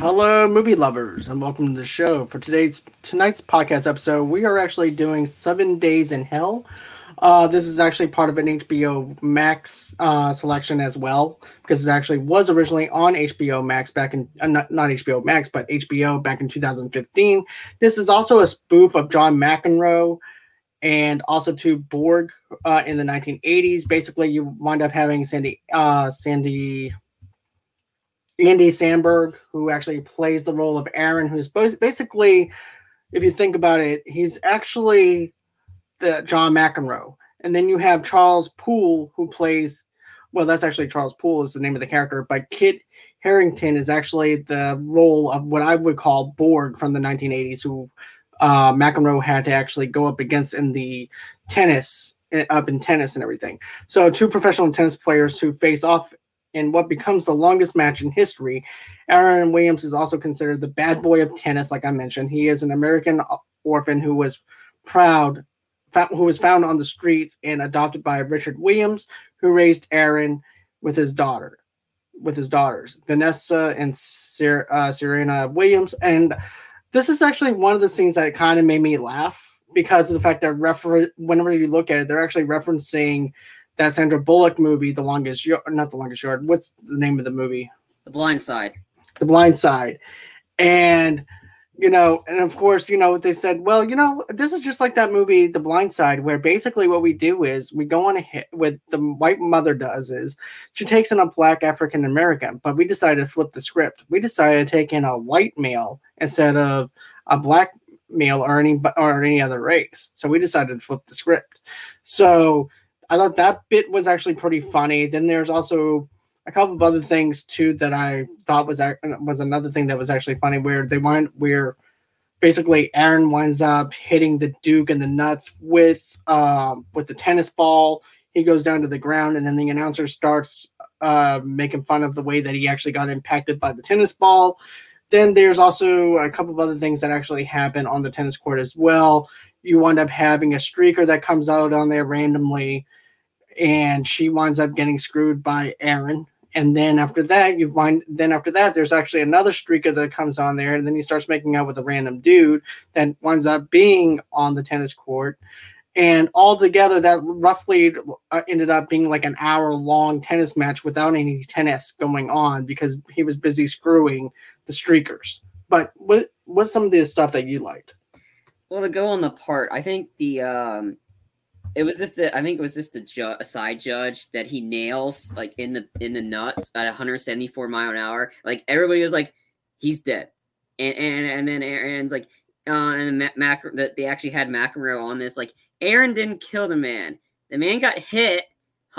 Hello, movie lovers, and welcome to the show. For today's tonight's podcast episode, we are actually doing Seven Days in Hell. Uh, this is actually part of an HBO Max uh, selection as well, because it actually was originally on HBO Max back in uh, not, not HBO Max, but HBO back in 2015. This is also a spoof of John McEnroe and also to Borg uh, in the 1980s. Basically, you wind up having Sandy uh, Sandy Andy Samberg, who actually plays the role of Aaron, who's basically, if you think about it, he's actually the John McEnroe. And then you have Charles Poole, who plays, well, that's actually Charles Poole is the name of the character, but Kit Harington is actually the role of what I would call Borg from the 1980s, who uh, McEnroe had to actually go up against in the tennis, eh, up in tennis and everything. So, two professional tennis players who face off in what becomes the longest match in history. Aaron Williams is also considered the bad boy of tennis, like I mentioned. He is an American orphan who was proud, who was found on the streets and adopted by Richard Williams, who raised Aaron with his daughter, with his daughters, Vanessa and uh, Serena Williams. And this is actually one of the scenes that kind of made me laugh because of the fact that refer- whenever you look at it, they're actually referencing that Sandra Bullock movie, The Longest Yard, not The Longest Yard. What's the name of the movie? The Blind Side. The Blind Side. And, you know, and of course, you know, they said, well, you know, this is just like that movie, The Blind Side, where basically what we do is we go on a hit, what the white mother does is she takes in a black African American, but we decided to flip the script. We decided to take in a white male instead of a black male or any or any other race. So we decided to flip the script. So I thought that bit was actually pretty funny. Then there's also a couple of other things too that I thought was was another thing that was actually funny where they wind where basically Aaron winds up hitting the Duke in the nuts with um, with the tennis ball. He goes down to the ground, and then the announcer starts uh, making fun of the way that he actually got impacted by the tennis ball. Then there's also a couple of other things that actually happen on the tennis court as well. You wind up having a streaker that comes out on there randomly and she winds up getting screwed by Aaron. And then after that, you find then after that, there's actually another streaker that comes on there, and then he starts making out with a random dude that winds up being on the tennis court. And altogether, that roughly uh, ended up being like an hour long tennis match without any tennis going on because he was busy screwing the streakers. But what what's some of the stuff that you liked? Well, to go on the part, I think the um, it was just a, I think it was just a, ju- a, side judge that he nails like in the in the nuts at 174 mile an hour. Like everybody was like, he's dead, and and and then Aaron's like, uh, and Mac, Mac that they actually had McEnroe on this. Like Aaron didn't kill the man. The man got hit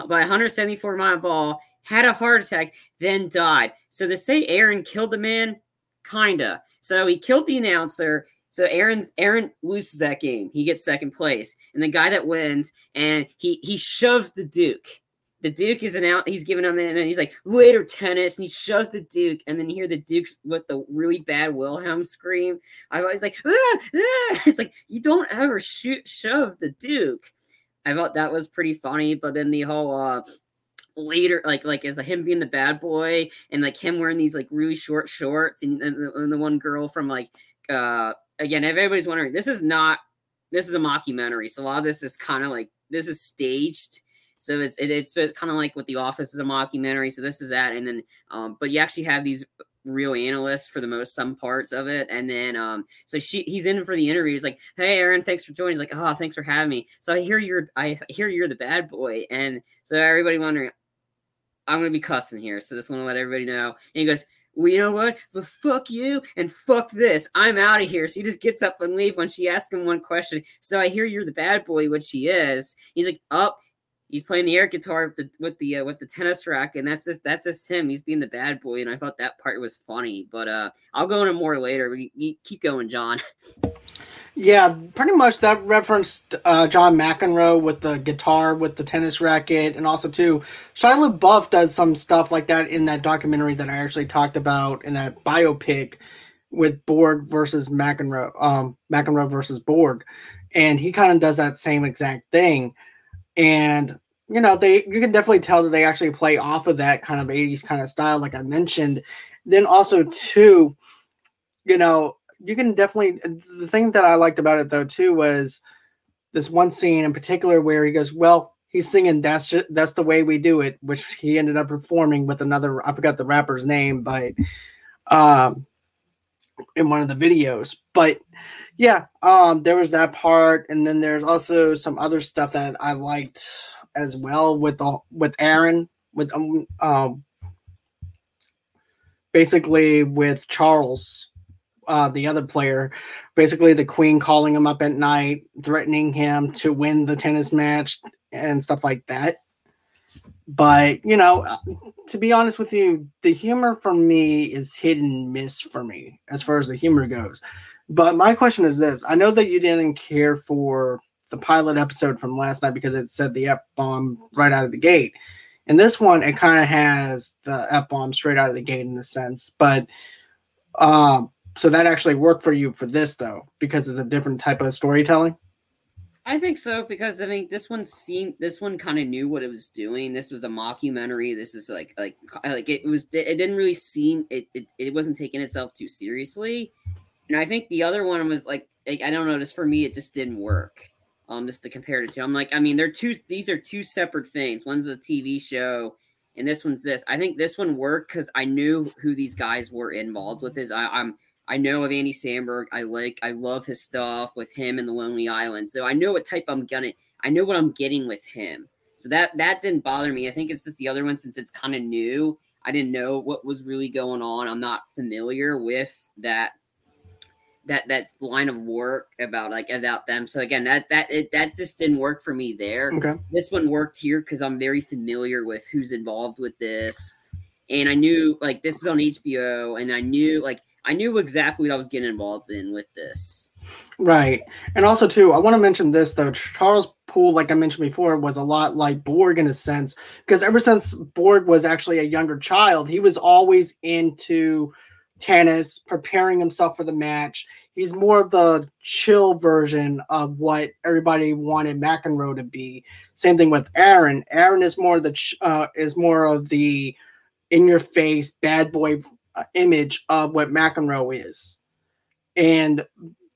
by 174 mile ball, had a heart attack, then died. So to say Aaron killed the man, kinda. So he killed the announcer so Aaron's Aaron loses that game. He gets second place. And the guy that wins, and he he shoves the Duke. The Duke is an out, he's giving him and then he's like, later tennis, and he shoves the Duke, and then you hear the Duke's with the really bad Wilhelm scream. I was like, ah, ah. it's like, you don't ever shoot shove the Duke. I thought that was pretty funny, but then the whole uh later like like as him being the bad boy and like him wearing these like really short shorts and, and, the, and the one girl from like uh again, if everybody's wondering, this is not this is a mockumentary, so a lot of this is kind of like this is staged. So it's it, it's, kind of like what The Office is a mockumentary. So this is that, and then um, but you actually have these real analysts for the most some parts of it, and then um, so she he's in for the interview. He's like, "Hey, Aaron, thanks for joining." He's like, "Oh, thanks for having me." So I hear you're I hear you're the bad boy, and so everybody wondering, I'm gonna be cussing here, so just want to let everybody know. And he goes, well, you know what? The fuck you and fuck this. I'm out of here. So he just gets up and leave when she asks him one question. So I hear you're the bad boy, which he is. He's like, up. Oh, he's playing the air guitar with the with the, uh, with the tennis rack, and that's just that's just him. He's being the bad boy, and I thought that part was funny. But uh, I'll go into more later. We, we keep going, John. Yeah, pretty much that referenced uh, John McEnroe with the guitar, with the tennis racket, and also too, Shia LaBeouf does some stuff like that in that documentary that I actually talked about in that biopic with Borg versus McEnroe, um, McEnroe versus Borg, and he kind of does that same exact thing, and you know they you can definitely tell that they actually play off of that kind of 80s kind of style like i mentioned Then also too, you know, you can definitely the thing that I liked about it though too was this one scene in particular where he goes, "Well, he's singing that's just, that's the way we do it," which he ended up performing with another I forgot the rapper's name, but um in one of the videos. But yeah, um there was that part and then there's also some other stuff that I liked as well with the with Aaron with um, um basically with Charles uh, the other player, basically the queen calling him up at night, threatening him to win the tennis match and stuff like that. But you know, to be honest with you, the humor for me is and miss for me as far as the humor goes. But my question is this: I know that you didn't care for the pilot episode from last night because it said the f bomb right out of the gate. In this one, it kind of has the f bomb straight out of the gate in a sense, but um, so that actually worked for you for this though, because it's a different type of storytelling. I think so because I think this one seemed this one kind of knew what it was doing. This was a mockumentary. This is like like like it was it didn't really seem it it, it wasn't taking itself too seriously. And I think the other one was like, I don't know, just for me it just didn't work. Um, just to compare it to, I'm like, I mean, they're two. These are two separate things. One's a TV show, and this one's this. I think this one worked because I knew who these guys were involved with. Is I, I'm I know of Andy Samberg. I like, I love his stuff with him and the Lonely Island. So I know what type I'm gonna, I know what I'm getting with him. So that that didn't bother me. I think it's just the other one since it's kind of new. I didn't know what was really going on. I'm not familiar with that that that line of work about like about them. So again, that that it, that just didn't work for me there. Okay. This one worked here because I'm very familiar with who's involved with this, and I knew like this is on HBO, and I knew like I knew exactly what I was getting involved in with this. Right. And also too, I want to mention this though. Charles Poole, like I mentioned before, was a lot like Borg in a sense, because ever since Borg was actually a younger child, he was always into tennis, preparing himself for the match. He's more of the chill version of what everybody wanted McEnroe to be. Same thing with Aaron. Aaron is more the uh, is more of the in your face bad boy uh, image of what McEnroe is, and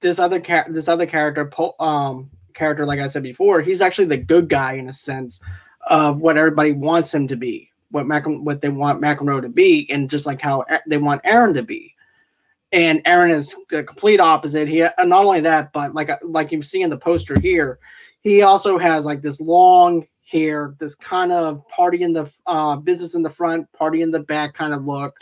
this other car- this other character, um, character like I said before, he's actually the good guy in a sense of what everybody wants him to be, what Mac- what they want McEnroe to be, and just like how they want Aaron to be. And Aaron is the complete opposite. He not only that, but like like you see in the poster here, he also has like this long hair, this kind of party in the uh, business in the front, party in the back kind of look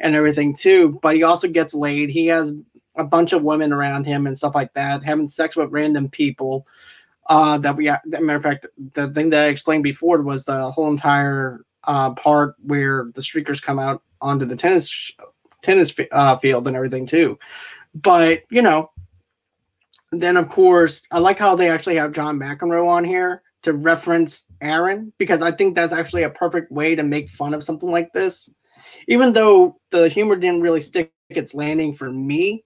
and everything too. But he also gets laid. He has a bunch of women around him and stuff like that, having sex with random people. Uh, that we, matter of fact, the thing that I explained before was the whole entire uh, part where the streakers come out onto the tennis tennis uh, field and everything too. But you know, then of course, I like how they actually have John McEnroe on here to reference Aaron because I think that's actually a perfect way to make fun of something like this even though the humor didn't really stick its landing for me,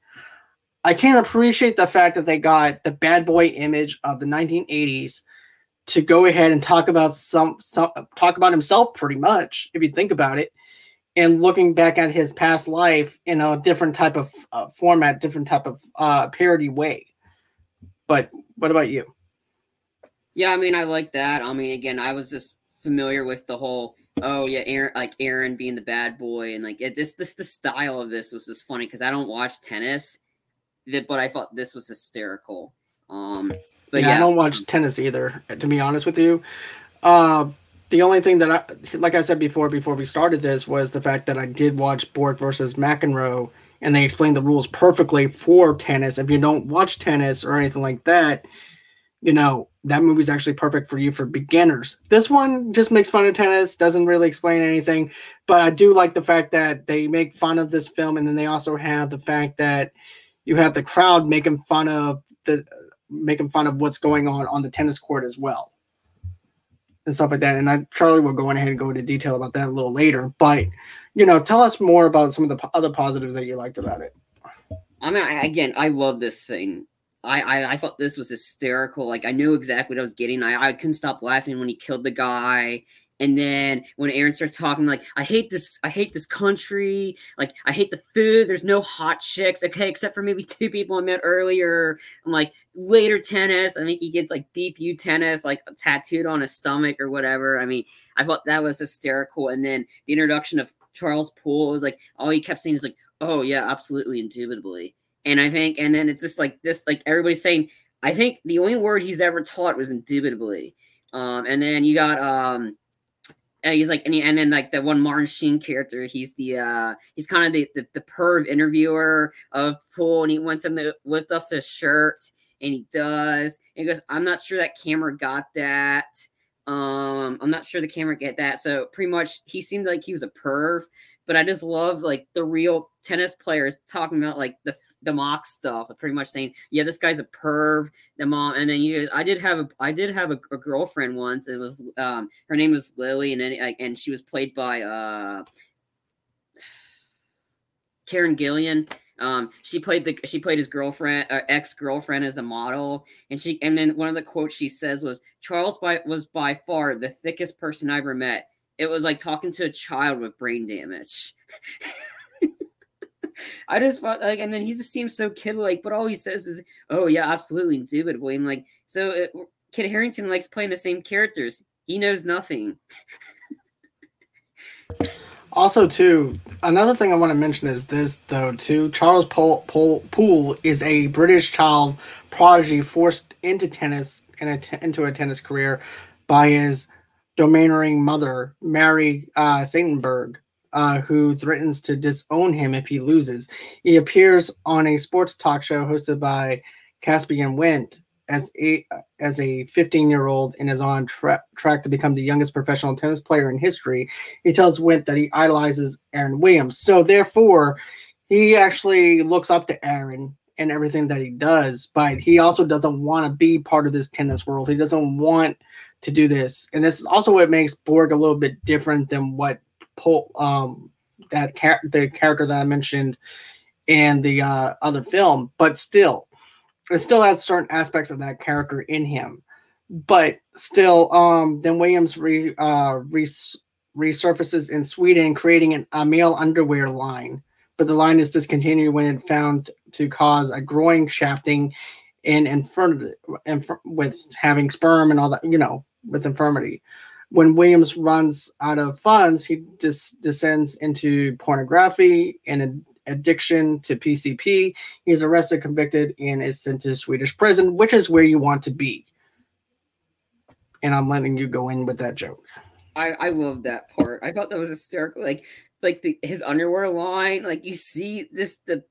I can appreciate the fact that they got the bad boy image of the 1980s to go ahead and talk about some, some talk about himself pretty much if you think about it and looking back at his past life in a different type of uh, format different type of uh, parody way. But what about you? Yeah i mean i like that. I mean again i was just familiar with the whole oh yeah, Aaron, like Aaron being the bad boy, and like it, this, this, the style of this was just funny because I don't watch tennis, but I thought this was hysterical. Um, but yeah, yeah, I don't watch tennis either, to be honest with you. Uh, the only thing that I, like I said before, before we started this, was the fact that I did watch Borg versus McEnroe, and they explained the rules perfectly for tennis. If you don't watch tennis or anything like that, you know, that movie's actually perfect for you for beginners. This one just makes fun of tennis, doesn't really explain anything, but I do like the fact that they make fun of this film, and then they also have the fact that you have the crowd making fun of the making fun of what's going on on the tennis court as well, and stuff like that. And I, Charlie will go ahead and go into detail about that a little later. But you know, tell us more about some of the other positives that you liked about it. I mean, I, again, I love this thing. I, I, I thought this was hysterical. Like I knew exactly what I was getting. I, I couldn't stop laughing when he killed the guy, And then when Aaron starts talking, like, I hate this, I hate this country, like, I hate the food. There's no hot chicks, okay, except for maybe two people I met earlier. I'm like, later tennis. I think he gets like BPU tennis, like tattooed on his stomach or whatever. I mean, I thought that was hysterical. And then the introduction of Charles Poole was like, all he kept saying is like, oh, yeah, absolutely, indubitably. And I think, and then it's just like this, like everybody's saying, I think the only word he's ever taught was indubitably. Um, and then you got um, and he's like, and, he, and then like the one Martin Sheen character, he's the uh, he's kind of the, the the perv interviewer of Poole, and he wants him to lift up his shirt, and he does. And he goes, I'm not sure that camera got that. Um, I'm not sure the camera get that. So pretty much, he seemed like he was a perv, but I just love like the real tennis players talking about like the the mock stuff, pretty much saying, "Yeah, this guy's a perv." The mom, and then you, I did have a, I did have a, a girlfriend once. It was, um, her name was Lily, and then, and she was played by uh, Karen Gillan. Um, she played the she played his girlfriend, uh, ex girlfriend, as a model, and she and then one of the quotes she says was Charles by, was by far the thickest person I ever met. It was like talking to a child with brain damage. I just felt like, and then he just seems so kid like, but all he says is, "Oh yeah, absolutely, indubitably." And like, so it, Kit Harington likes playing the same characters. He knows nothing. also, too, another thing I want to mention is this, though. Too, Charles Poole, Poole is a British child prodigy forced into tennis and into a tennis career by his domineering mother, Mary uh, uh, who threatens to disown him if he loses. He appears on a sports talk show hosted by Caspian Wint as a as a 15 year old and is on tra- track to become the youngest professional tennis player in history. He tells Wint that he idolizes Aaron Williams, so therefore he actually looks up to Aaron and everything that he does, but he also doesn't want to be part of this tennis world. He doesn't want to do this, and this is also what makes Borg a little bit different than what Poole um that char- the character that I mentioned in the uh, other film, but still, it still has certain aspects of that character in him. But still, um, then Williams re, uh, res- resurfaces in Sweden, creating an, a male underwear line. But the line is discontinued when it found to cause a growing shafting in infirmity, inf- with having sperm and all that, you know, with infirmity when Williams runs out of funds, he just descends into pornography and addiction to PCP. He's arrested, convicted, and is sent to Swedish prison, which is where you want to be. And I'm letting you go in with that joke. I I love that part. I thought that was hysterical. Like like the, his underwear line. Like you see this the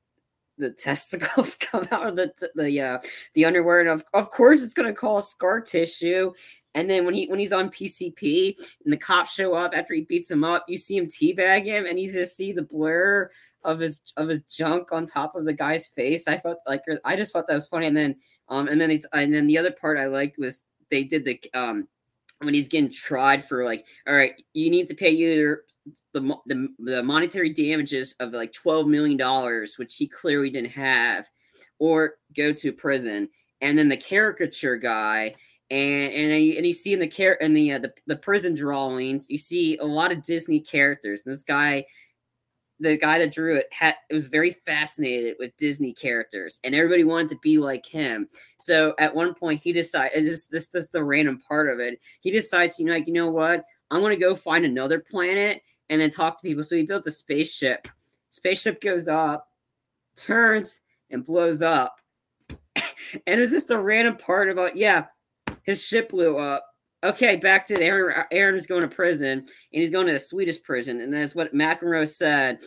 the testicles come out of the the uh, the underwear, and of, of course it's going to cause scar tissue. And then when he when he's on PCP and the cops show up after he beats him up, you see him teabag him, and you just see the blur of his of his junk on top of the guy's face. I felt like I just thought that was funny. And then um and then it's and then the other part I liked was they did the um when he's getting tried for like all right you need to pay either the the, the monetary damages of like 12 million dollars which he clearly didn't have or go to prison and then the caricature guy and and and you see in the care in the, uh, the the prison drawings, you see a lot of Disney characters. And this guy, the guy that drew it, had it was very fascinated with Disney characters, and everybody wanted to be like him. So at one point, he decided this this this the random part of it. He decides, you know, like you know what, I'm gonna go find another planet and then talk to people. So he builds a spaceship. Spaceship goes up, turns, and blows up. and it was just a random part about yeah his ship blew up. Okay, back to Aaron. Aaron is going to prison, and he's going to a Swedish prison, and that's what McEnroe said.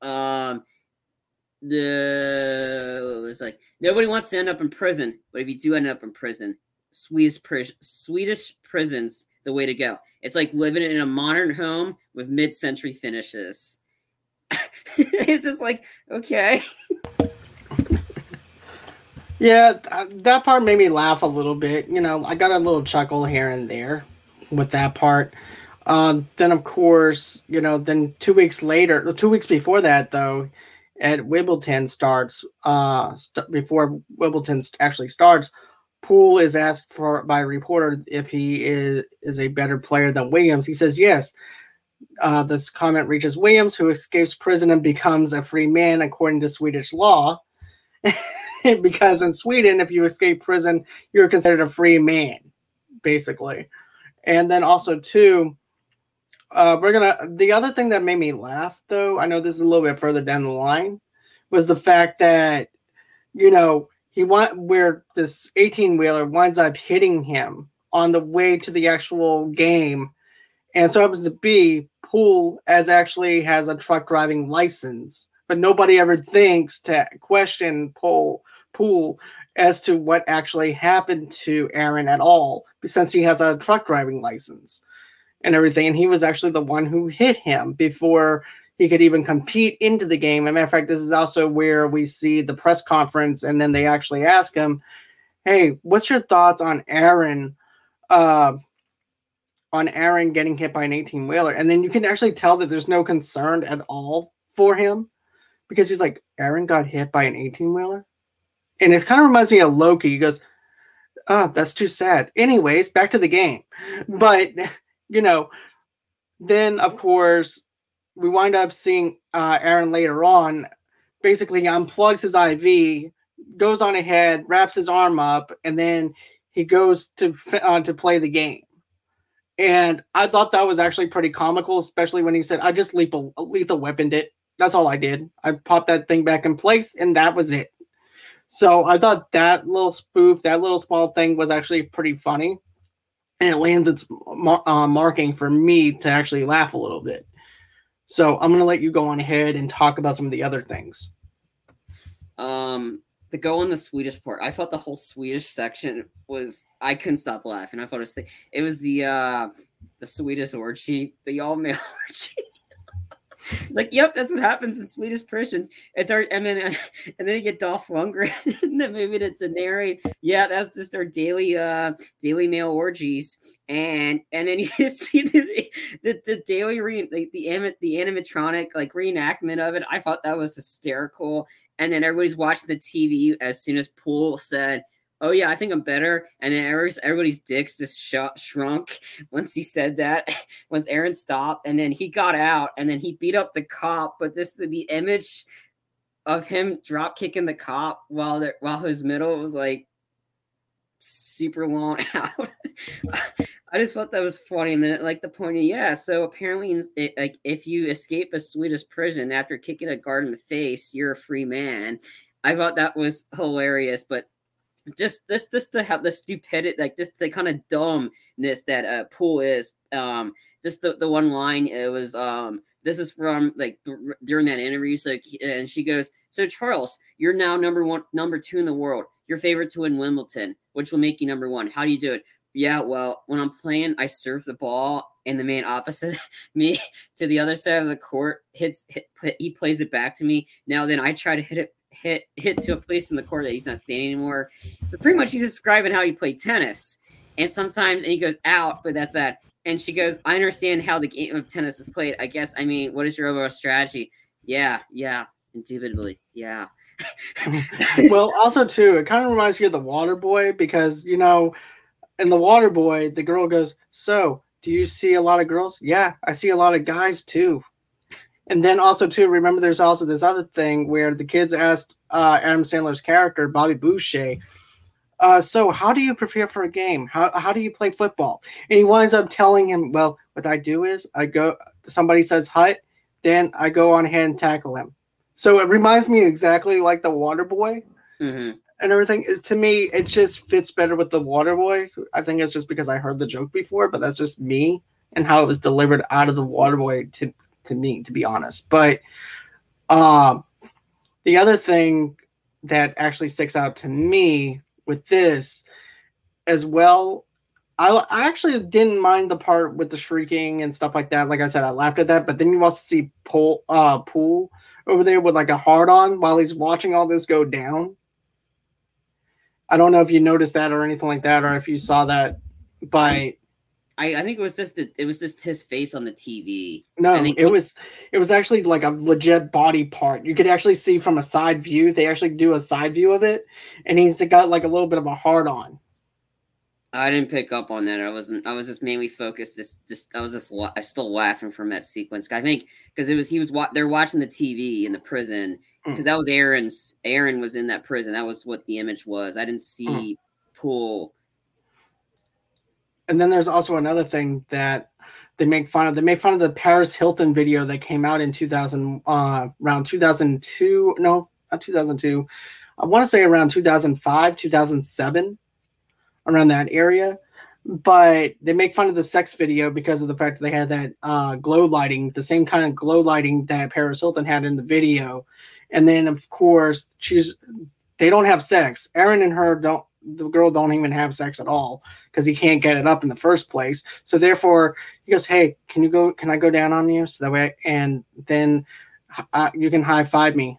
Um, the it was like nobody wants to end up in prison, but if you do end up in prison, Swedish Swedish prisons the way to go. It's like living in a modern home with mid-century finishes. it's just like okay. Yeah, that part made me laugh a little bit. You know, I got a little chuckle here and there with that part. Um, then, of course, you know, then two weeks later, two weeks before that, though, at Wimbledon starts, uh, st- before Wimbledon actually starts, Poole is asked for by a reporter if he is, is a better player than Williams. He says yes. Uh, this comment reaches Williams, who escapes prison and becomes a free man according to Swedish law. because in Sweden, if you escape prison, you're considered a free man, basically. And then also, too, uh, we're gonna. The other thing that made me laugh, though, I know this is a little bit further down the line, was the fact that, you know, he want where this 18 wheeler winds up hitting him on the way to the actual game. And so happens to be Poole as actually has a truck driving license, but nobody ever thinks to question Poole Poole as to what actually happened to Aaron at all, since he has a truck driving license and everything. And he was actually the one who hit him before he could even compete into the game. As a matter of fact, this is also where we see the press conference, and then they actually ask him, "Hey, what's your thoughts on Aaron?" Uh, on Aaron getting hit by an 18 wheeler, and then you can actually tell that there's no concern at all for him because he's like, Aaron got hit by an 18 wheeler, and it kind of reminds me of Loki. He goes, "Oh, that's too sad." Anyways, back to the game, but you know, then of course we wind up seeing uh, Aaron later on basically unplugs his IV, goes on ahead, wraps his arm up, and then he goes to uh, to play the game. And I thought that was actually pretty comical, especially when he said, "I just lethal lethal weaponed it. That's all I did. I popped that thing back in place, and that was it." So I thought that little spoof, that little small thing, was actually pretty funny, and it lands its uh, marking for me to actually laugh a little bit. So I'm gonna let you go on ahead and talk about some of the other things. Um, to go on the Swedish part, I thought the whole Swedish section was I couldn't stop laughing. I thought it was it was the uh the Swedish orgy, the all male orgy. It's like, yep, that's what happens in Swedish prisons. It's our and then and then you get Dolph Lundgren in the movie to, to narrate. Yeah, that's just our daily uh daily male orgies, and and then you see the the, the daily re the the, the animatronic like reenactment of it. I thought that was hysterical. And then everybody's watching the TV as soon as Poole said, oh yeah, I think I'm better. And then everybody's, dicks just sh- shrunk once he said that. once Aaron stopped, and then he got out, and then he beat up the cop. But this the image of him drop kicking the cop while there while his middle was like super long out. I just thought that was funny, and then like the point of yeah. So apparently, it, like if you escape a Swedish prison after kicking a guard in the face, you're a free man. I thought that was hilarious, but just this this to have the stupidity like this the kind of dumbness that uh Poole is um just the, the one line it was um this is from like during that interview so and she goes so charles you're now number one number two in the world. Your favorite to win wimbledon which will make you number one. How do you do it? Yeah well when i'm playing i serve the ball and the man opposite me to the other side of the court hits hit, he plays it back to me. Now then i try to hit it hit hit to a place in the court that he's not standing anymore. So pretty much he's describing how he played tennis. And sometimes and he goes out, but that's bad. And she goes, I understand how the game of tennis is played. I guess I mean, what is your overall strategy? Yeah, yeah, indubitably. Yeah. well, also too, it kind of reminds me of the water boy because you know, in the water boy, the girl goes, So, do you see a lot of girls? Yeah, I see a lot of guys too. And then also too, remember there's also this other thing where the kids asked uh, Adam Sandler's character Bobby Boucher, uh, "So how do you prepare for a game? How how do you play football?" And he winds up telling him, "Well, what I do is I go. Somebody says hut, then I go on ahead and tackle him." So it reminds me exactly like the Water Boy. Mm-hmm. And everything to me, it just fits better with the Water Boy. I think it's just because I heard the joke before, but that's just me and how it was delivered out of the Water Boy to to me, to be honest. But um, the other thing that actually sticks out to me with this as well, I, I actually didn't mind the part with the shrieking and stuff like that. Like I said, I laughed at that. But then you also see Poole, uh, Poole over there with like a hard on while he's watching all this go down. I don't know if you noticed that or anything like that, or if you saw that, but I, I think it was just the, it was just his face on the TV. No, it was it was actually like a legit body part. You could actually see from a side view. They actually do a side view of it, and he's got like a little bit of a hard on. I didn't pick up on that. I wasn't. I was just mainly focused. Just, just I was just. I still laughing from that sequence. I think because it was he was. They're watching the TV in the prison because mm. that was Aaron's. Aaron was in that prison. That was what the image was. I didn't see mm. Poole. And then there's also another thing that they make fun of. They make fun of the Paris Hilton video that came out in 2000, uh, around 2002. No, not 2002. I want to say around 2005, 2007 around that area. But they make fun of the sex video because of the fact that they had that uh, glow lighting, the same kind of glow lighting that Paris Hilton had in the video. And then, of course, she's they don't have sex. Aaron and her don't. The girl don't even have sex at all because he can't get it up in the first place. So therefore, he goes, "Hey, can you go? Can I go down on you so that way?" And then uh, you can high five me.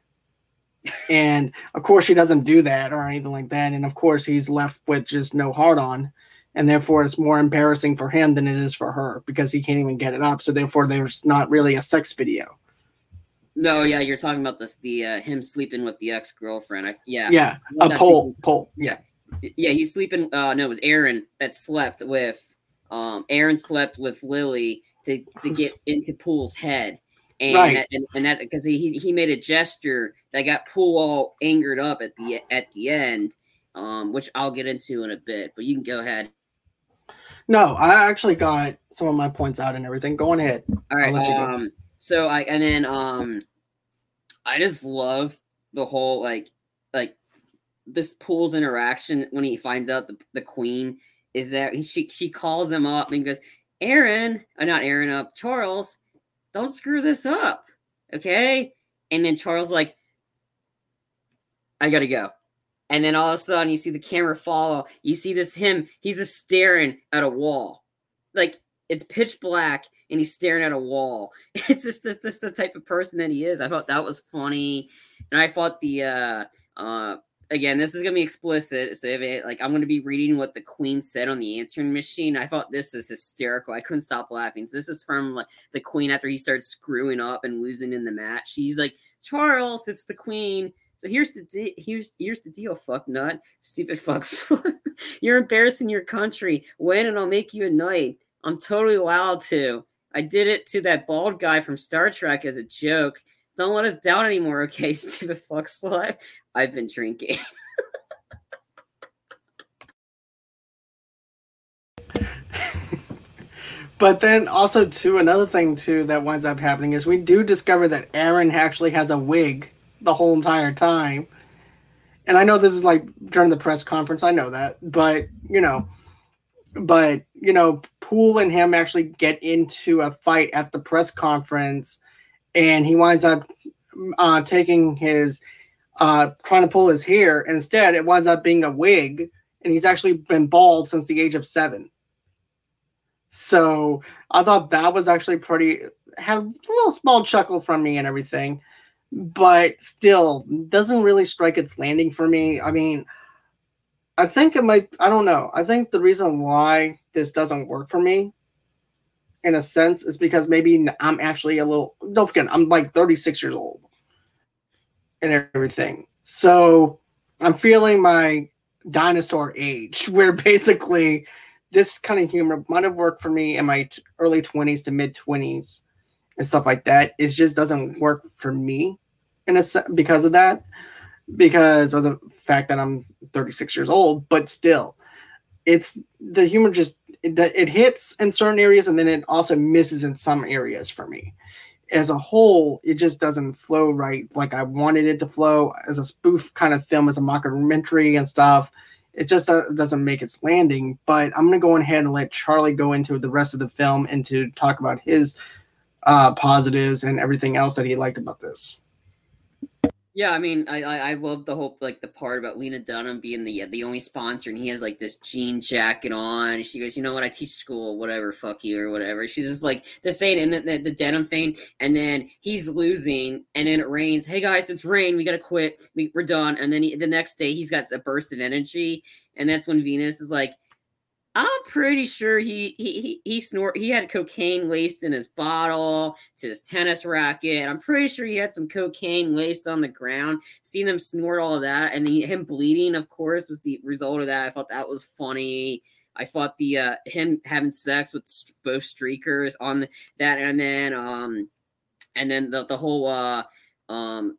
And of course she doesn't do that or anything like that. And of course he's left with just no heart on. And therefore it's more embarrassing for him than it is for her because he can't even get it up. So therefore there's not really a sex video. No yeah you're talking about this the uh, him sleeping with the ex-girlfriend. I, yeah. Yeah a pole pole yeah yeah he's sleeping uh no it was aaron that slept with um aaron slept with lily to to get into Poole's head and right. that, and, and that because he he made a gesture that got Pool all angered up at the at the end, um, which I'll get into in a bit. But you can go ahead. No, I actually got some of my points out and everything. Go on ahead. All right. Um, so I and then um, I just love the whole like like this Poole's interaction when he finds out the, the queen is that she she calls him up and goes, Aaron, uh, not Aaron, up Charles don't screw this up. Okay. And then Charles, like, I gotta go. And then all of a sudden you see the camera follow. You see this him, he's just staring at a wall. Like it's pitch black and he's staring at a wall. It's just this, this the type of person that he is. I thought that was funny. And I thought the uh uh again, this is gonna be explicit. So if it like I'm gonna be reading what the queen said on the answering machine. I thought this was hysterical. I couldn't stop laughing. So this is from like the queen after he starts screwing up and losing in the match. He's like, Charles, it's the queen. So here's the de- here's here's the deal, fuck nut, stupid fucks. You're embarrassing your country. Win and I'll make you a knight. I'm totally allowed to. I did it to that bald guy from Star Trek as a joke. Don't let us down anymore, okay, stupid fuck slut. I've been drinking. but then also too another thing too that winds up happening is we do discover that Aaron actually has a wig the whole entire time. And I know this is like during the press conference, I know that, but you know, but you know, Poole and him actually get into a fight at the press conference and he winds up uh, taking his uh, trying to pull his hair. Instead, it winds up being a wig, and he's actually been bald since the age of seven. So I thought that was actually pretty had a little small chuckle from me and everything, but still doesn't really strike its landing for me. I mean, I think it might. I don't know. I think the reason why this doesn't work for me in a sense is because maybe I'm actually a little don't forget I'm like 36 years old and everything. So I'm feeling my dinosaur age where basically this kind of humor might have worked for me in my early 20s to mid 20s and stuff like that. It just doesn't work for me in a se- because of that because of the fact that I'm 36 years old, but still it's the humor just it, it hits in certain areas and then it also misses in some areas for me as a whole it just doesn't flow right. Like i wanted it to flow as a spoof kind of film as a mockumentary and stuff. It just uh, doesn't make its landing but i'm going to go ahead and let charlie go into the rest of the film and to talk about his uh, positives and everything else that he liked about this yeah, I mean, I, I, I love the whole like the part about Lena Dunham being the the only sponsor, and he has like this jean jacket on. she goes, you know what? I teach school, whatever, fuck you or whatever. She's just like the same and the, the, the, denim thing, and then he's losing, and then it rains. Hey guys, it's rain. We gotta quit. We, we're done. And then he, the next day, he's got a burst of energy, and that's when Venus is like, I'm pretty sure he he he, he snort he had cocaine laced in his bottle to his tennis racket. I'm pretty sure he had some cocaine laced on the ground. Seeing them snort all that and then him bleeding, of course, was the result of that. I thought that was funny. I thought the uh, him having sex with both streakers on the, that, and then um, and then the the whole uh um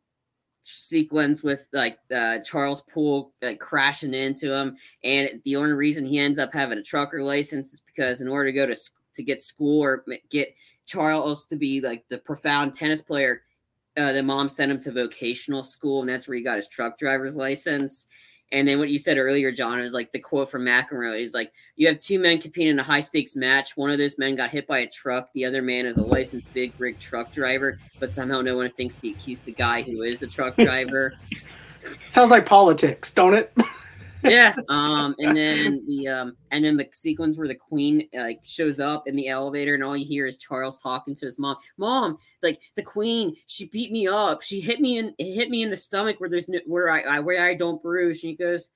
sequence with like uh, Charles Poole like crashing into him, and the only reason he ends up having a trucker license is because in order to go to to get school or get Charles to be like the profound tennis player, uh, the mom sent him to vocational school, and that's where he got his truck driver's license. And then what you said earlier, John, is like the quote from McEnroe is like, you have two men competing in a high stakes match. One of those men got hit by a truck. The other man is a licensed big rig truck driver, but somehow no one thinks to accuse the guy who is a truck driver. Sounds like politics, don't it? yeah. Um, and then the um, and then the sequence where the queen like shows up in the elevator, and all you hear is Charles talking to his mom. Mom, like the queen, she beat me up. She hit me in hit me in the stomach where there's no where I, I where I don't bruise. And he goes.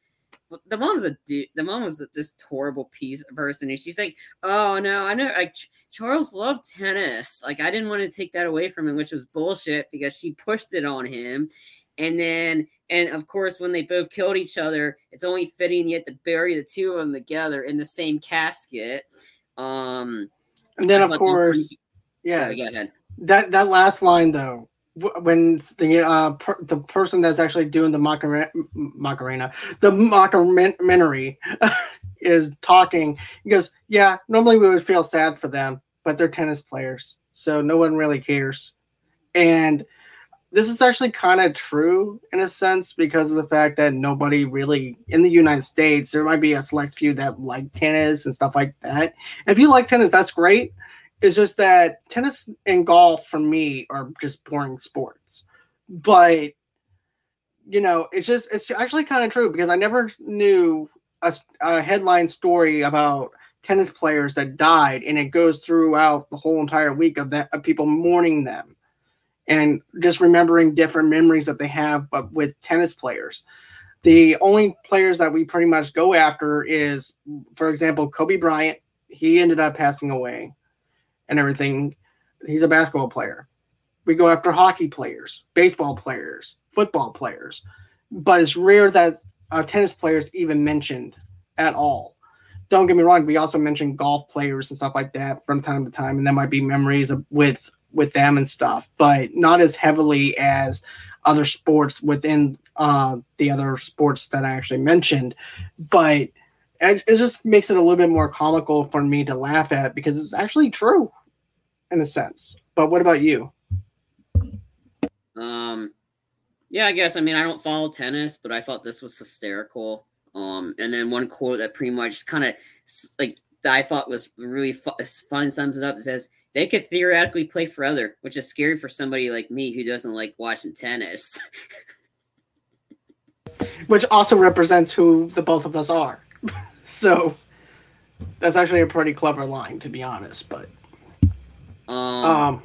The mom's a dude. The mom was this horrible piece of person, and she's like, "Oh no, I know. Like Charles loved tennis. Like I didn't want to take that away from him, which was bullshit because she pushed it on him, and then, and of course, when they both killed each other, it's only fitting yet to bury the two of them together in the same casket. Um, and then, of course, yeah, go ahead. That that last line though, when the uh per, the person that's actually doing the Macarena, Macarena the mockumentary is talking, he goes, "Yeah, normally we would feel sad for them, but they're tennis players, so no one really cares." And this is actually kind of true in a sense because of the fact that nobody really in the United States, there might be a select few that like tennis and stuff like that. And if you like tennis, that's great. It's just that tennis and golf for me are just boring sports. But you know, it's just it's actually kind of true because I never knew a, a headline story about tennis players that died, and it goes throughout the whole entire week of that of people mourning them and just remembering different memories that they have but with tennis players. The only players that we pretty much go after is for example kobe bryant. He ended up passing away and everything. He's a basketball player. We go after hockey players baseball players football players. But it's rare that uh, tennis players even mentioned at all. Don't get me wrong we also mention golf players and stuff like that from time to time and there might be memories of, with with them and stuff, but not as heavily as other sports within uh, the other sports that I actually mentioned. But it, just makes it a little bit more comical for me to laugh at because it's actually true in a sense. But what about you? Um, yeah, I guess. I mean, I don't follow tennis, but I thought this was hysterical. Um, and then one quote that pretty much kind of like I thought was really fun sums it up. It says, they could theoretically play for other, which is scary for somebody like me who doesn't like watching tennis. which also represents who the both of us are. so that's actually a pretty clever line, to be honest. But um, um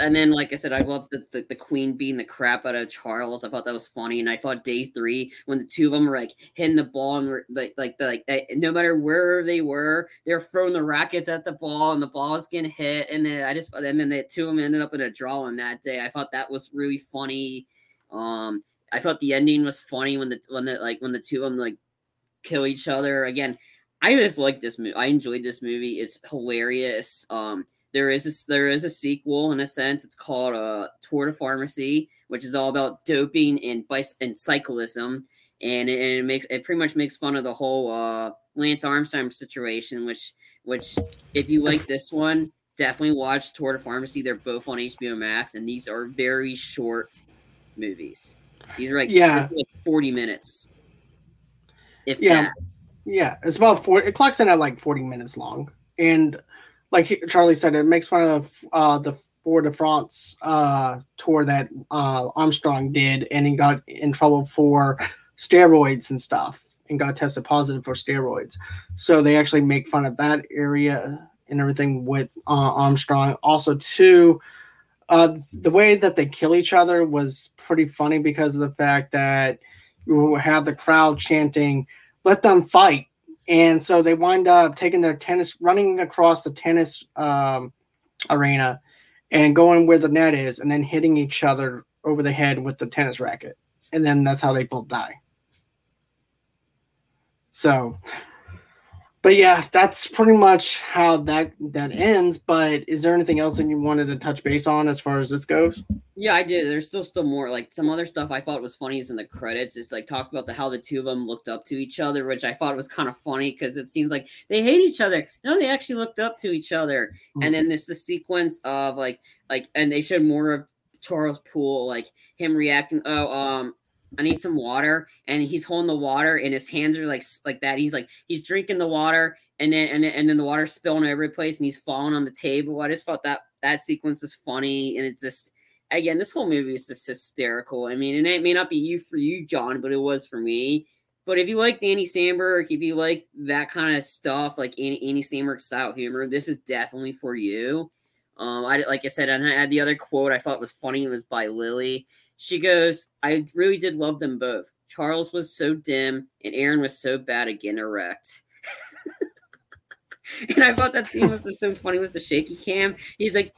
and then like I said, I love the, the, the queen beating the crap out of Charles. I thought that was funny, and I thought day three when the two of them were like hitting the ball and were like like like no matter where they were, they were throwing the rackets at the ball, and the ball was getting hit, and then I just and then the two of them ended up in a draw on that day. I thought that was really funny. Um, I thought the ending was funny when the when the like when the two of them like kill each other again. I just like this movie. I enjoyed this movie. It's hilarious. Um, there is a, there is a sequel in a sense. It's called uh, Tour de Pharmacy, which is all about doping and bicy- and cyclism, and it, and it, makes it pretty much makes fun of the whole uh, Lance Armstrong situation. Which which if you like this one, definitely watch Tour de Pharmacy. They're both on HBO Max, and these are very short movies. These are like yeah, like forty minutes. If yeah, that. yeah, it's about four. It clocks in at like forty minutes long, and like Charlie said, it makes fun of uh, the Tour de France uh, tour that uh, Armstrong did, and he got in trouble for steroids and stuff, and got tested positive for steroids. So they actually make fun of that area and everything with uh, Armstrong. Also, too, uh, the way that they kill each other was pretty funny because of the fact that you have the crowd chanting, "Let them fight." And so they wind up taking their tennis, running across the tennis um, arena, and going where the net is, and then hitting each other over the head with the tennis racket, and then that's how they both die. So, but yeah, that's pretty much how that that ends. But is there anything else that you wanted to touch base on as far as this goes? Yeah, I did. There's still still more like some other stuff I thought was funny is in the credits. Is like talk about the how the two of them looked up to each other, which I thought was kind of funny because it seems like they hate each other. No, they actually looked up to each other. Mm-hmm. And then there's the sequence of like like and they showed more of Charles Poole, like him reacting. Oh, um, I need some water, and he's holding the water, and his hands are like like that. He's like he's drinking the water, and then and then and then the water's spilling every place, and he's falling on the table. I just thought that that sequence is funny, and it's just again, this whole movie is just hysterical. I mean, and it may not be you for you, John, but it was for me. But if you like Danny Samberg, if you like that kind of stuff, like Andy, Andy Samberg style humor, this is definitely for you. Um, I like I said, and I had the other quote I thought was funny. It was by Lily. She goes, I really did love them both. Charles was so dim and Aaron was so bad getting erect. and I thought that scene was just so funny with the shaky cam. He's like,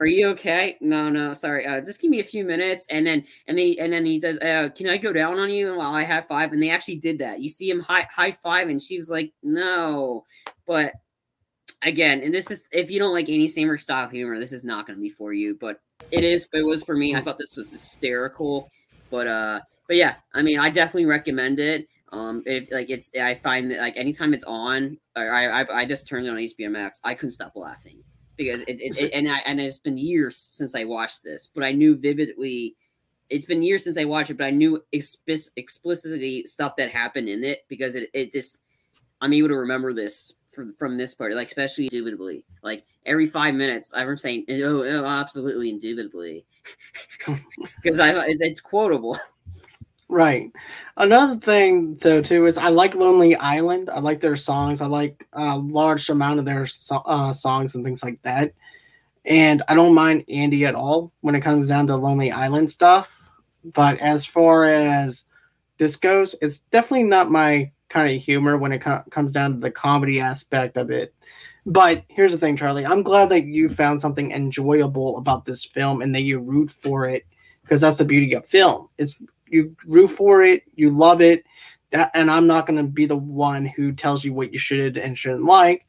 Are you okay? No, no, sorry. Uh, just give me a few minutes. And then and then and then he says, uh, Can I go down on you? While I high five, and they actually did that. You see him high high five, and she was like, No. But again, and this is if you don't like Andy Samberg style humor, this is not going to be for you. But it is. It was for me. I thought this was hysterical. But uh, but yeah, I mean, I definitely recommend it. Um, if like it's, I find that like anytime it's on, I I, I just turned it on HBO Max. I couldn't stop laughing because it, it, it and I and it's been years since I watched this, but I knew vividly. It's been years since I watched it, but I knew explic- explicitly stuff that happened in it because it, it just I'm able to remember this from from this part, like especially indubitably. Like every five minutes, I'm saying, "Oh, oh absolutely, indubitably," because I it's, quotable. Right. Another thing, though, too, is I like Lonely Island. I like their songs. I like a large amount of their so- uh, songs and things like that. And I don't mind Andy at all when it comes down to Lonely Island stuff. But as far as this goes, it's definitely not my kind of humor when it co- comes down to the comedy aspect of it. But here's the thing, Charlie. I'm glad that you found something enjoyable about this film and that you root for it because that's the beauty of film. It's you root for it, you love it, that, and I'm not going to be the one who tells you what you should and shouldn't like.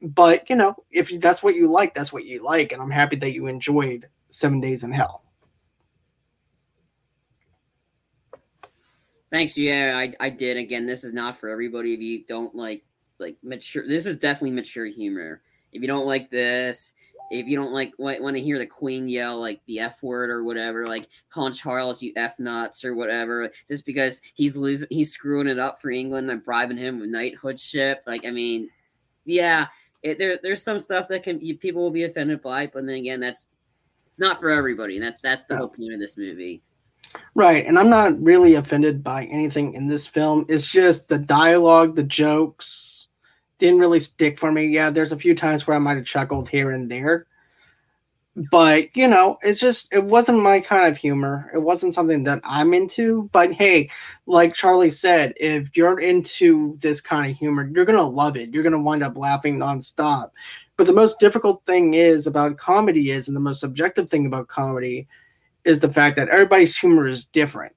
But you know, if that's what you like, that's what you like, and I'm happy that you enjoyed Seven Days in Hell. Thanks. Yeah, I, I did. Again, this is not for everybody. If you don't like like mature, this is definitely mature humor. If you don't like this, if you don't like want to hear the queen yell like the f word or whatever, like calling Charles you f nuts or whatever, just because he's losing, he's screwing it up for England and bribing him with knighthoodship. Like, I mean, yeah, it, there there's some stuff that can you, people will be offended by, but then again, that's it's not for everybody. That's that's the whole point of this movie. Right. And I'm not really offended by anything in this film. It's just the dialogue, the jokes didn't really stick for me. Yeah, there's a few times where I might have chuckled here and there. But, you know, it's just, it wasn't my kind of humor. It wasn't something that I'm into. But hey, like Charlie said, if you're into this kind of humor, you're going to love it. You're going to wind up laughing nonstop. But the most difficult thing is about comedy is, and the most subjective thing about comedy is the fact that everybody's humor is different.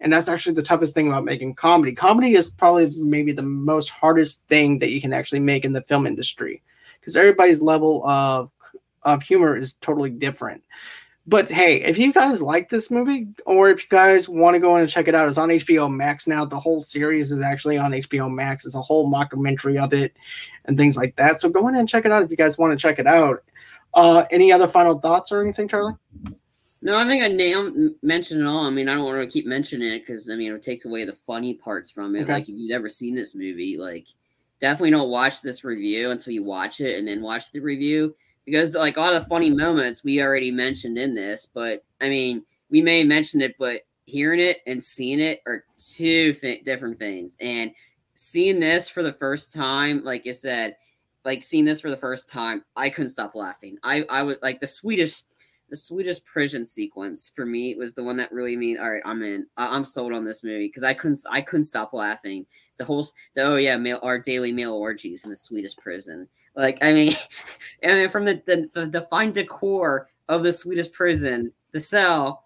And that's actually the toughest thing about making comedy. Comedy is probably maybe the most hardest thing that you can actually make in the film industry because everybody's level of of humor is totally different. But hey, if you guys like this movie, or if you guys want to go in and check it out, it's on HBO Max now. The whole series is actually on HBO Max. It's a whole mockumentary of it and things like that. So go in and check it out if you guys want to check it out. Uh, any other final thoughts or anything, Charlie? No, I think I nailed mentioned it all. I mean, I don't want to keep mentioning it because I mean it'll take away the funny parts from it. Okay. Like if you've never seen this movie, like definitely don't watch this review until you watch it and then watch the review because like all the funny moments we already mentioned in this. But I mean, we may mention it, but hearing it and seeing it are two different things. And seeing this for the first time, like I said, like seeing this for the first time, I couldn't stop laughing. I I was like the Swedish the Swedish prison sequence for me was the one that really made All right, I'm in. I'm sold on this movie because I couldn't. I couldn't stop laughing. The whole. The, oh yeah, male, our daily male orgies in the Swedish prison. Like I mean, and then from the the, the, the fine decor of the Swedish prison, the cell,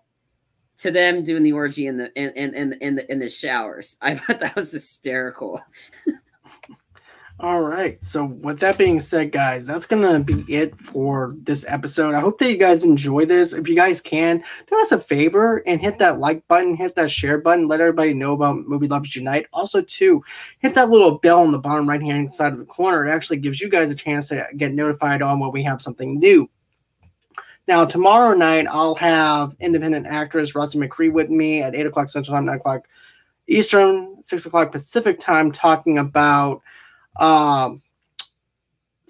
to them doing the orgy in the in in in, in the in the showers. I thought that was hysterical. All right. So, with that being said, guys, that's going to be it for this episode. I hope that you guys enjoy this. If you guys can, do us a favor and hit that like button, hit that share button, let everybody know about Movie Lovers Unite. Also, too, hit that little bell on the bottom right hand side of the corner. It actually gives you guys a chance to get notified on when we have something new. Now, tomorrow night, I'll have independent actress Rusty McCree with me at 8 o'clock Central Time, 9 o'clock Eastern, 6 o'clock Pacific Time, talking about um,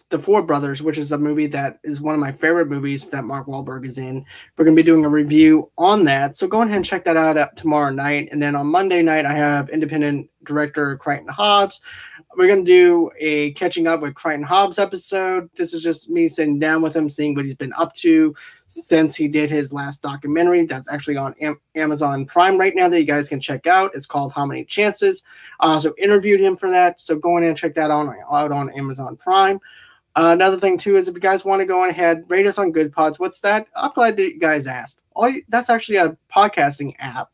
the Four Brothers, which is a movie that is one of my favorite movies that Mark Wahlberg is in. We're going to be doing a review on that. So go ahead and check that out tomorrow night. And then on Monday night, I have independent director Crichton Hobbs. We're going to do a catching up with Crichton Hobbs episode. This is just me sitting down with him, seeing what he's been up to since he did his last documentary. That's actually on Am- Amazon Prime right now that you guys can check out. It's called How Many Chances. I also interviewed him for that. So go in and check that on, out on Amazon Prime. Uh, another thing too is if you guys want to go ahead, rate us on Good Pods. What's that? I'm glad that you guys asked. All you, that's actually a podcasting app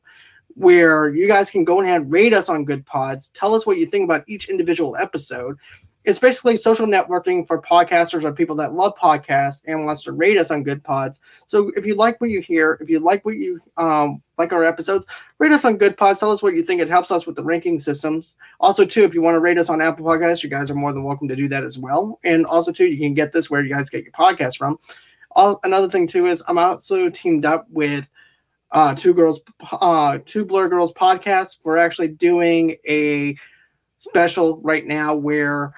where you guys can go ahead and rate us on Good Pods. Tell us what you think about each individual episode. It's basically social networking for podcasters or people that love podcasts and wants to rate us on Good Pods. So if you like what you hear, if you like what you um, like our episodes, rate us on Good Pods. Tell us what you think. It helps us with the ranking systems. Also, too, if you want to rate us on Apple Podcasts, you guys are more than welcome to do that as well. And also, too, you can get this where you guys get your podcast from. All, another thing too is I'm also teamed up with uh, two girls, uh, two blur girls podcast. We're actually doing a special right now where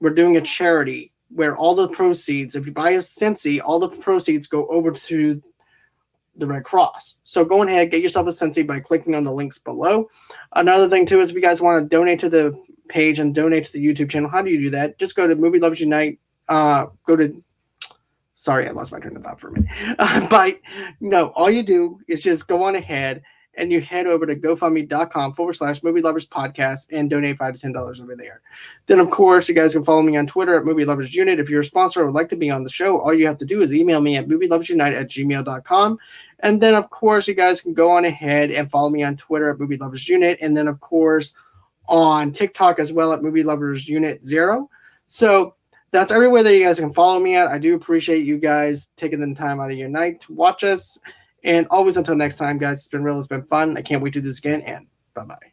we're doing a charity where all the proceeds, if you buy a Scentsy, all the proceeds go over to the Red Cross. So go ahead, get yourself a Scentsy by clicking on the links below. Another thing too is if you guys want to donate to the page and donate to the YouTube channel, how do you do that? Just go to Movie Lovers Unite. Uh, go to sorry, I lost my train of thought for a minute. Uh, but no, all you do is just go on ahead and you head over to gofundme.com forward slash movie lovers podcast and donate five to ten dollars over there. Then, of course, you guys can follow me on Twitter at movie lovers unit. If you're a sponsor or would like to be on the show, all you have to do is email me at movie lovers unite at gmail.com. And then, of course, you guys can go on ahead and follow me on Twitter at movie lovers unit. And then, of course, on TikTok as well at movie lovers unit zero. So that's everywhere that you guys can follow me at. I do appreciate you guys taking the time out of your night to watch us. And always until next time, guys, it's been real. It's been fun. I can't wait to do this again. And bye bye.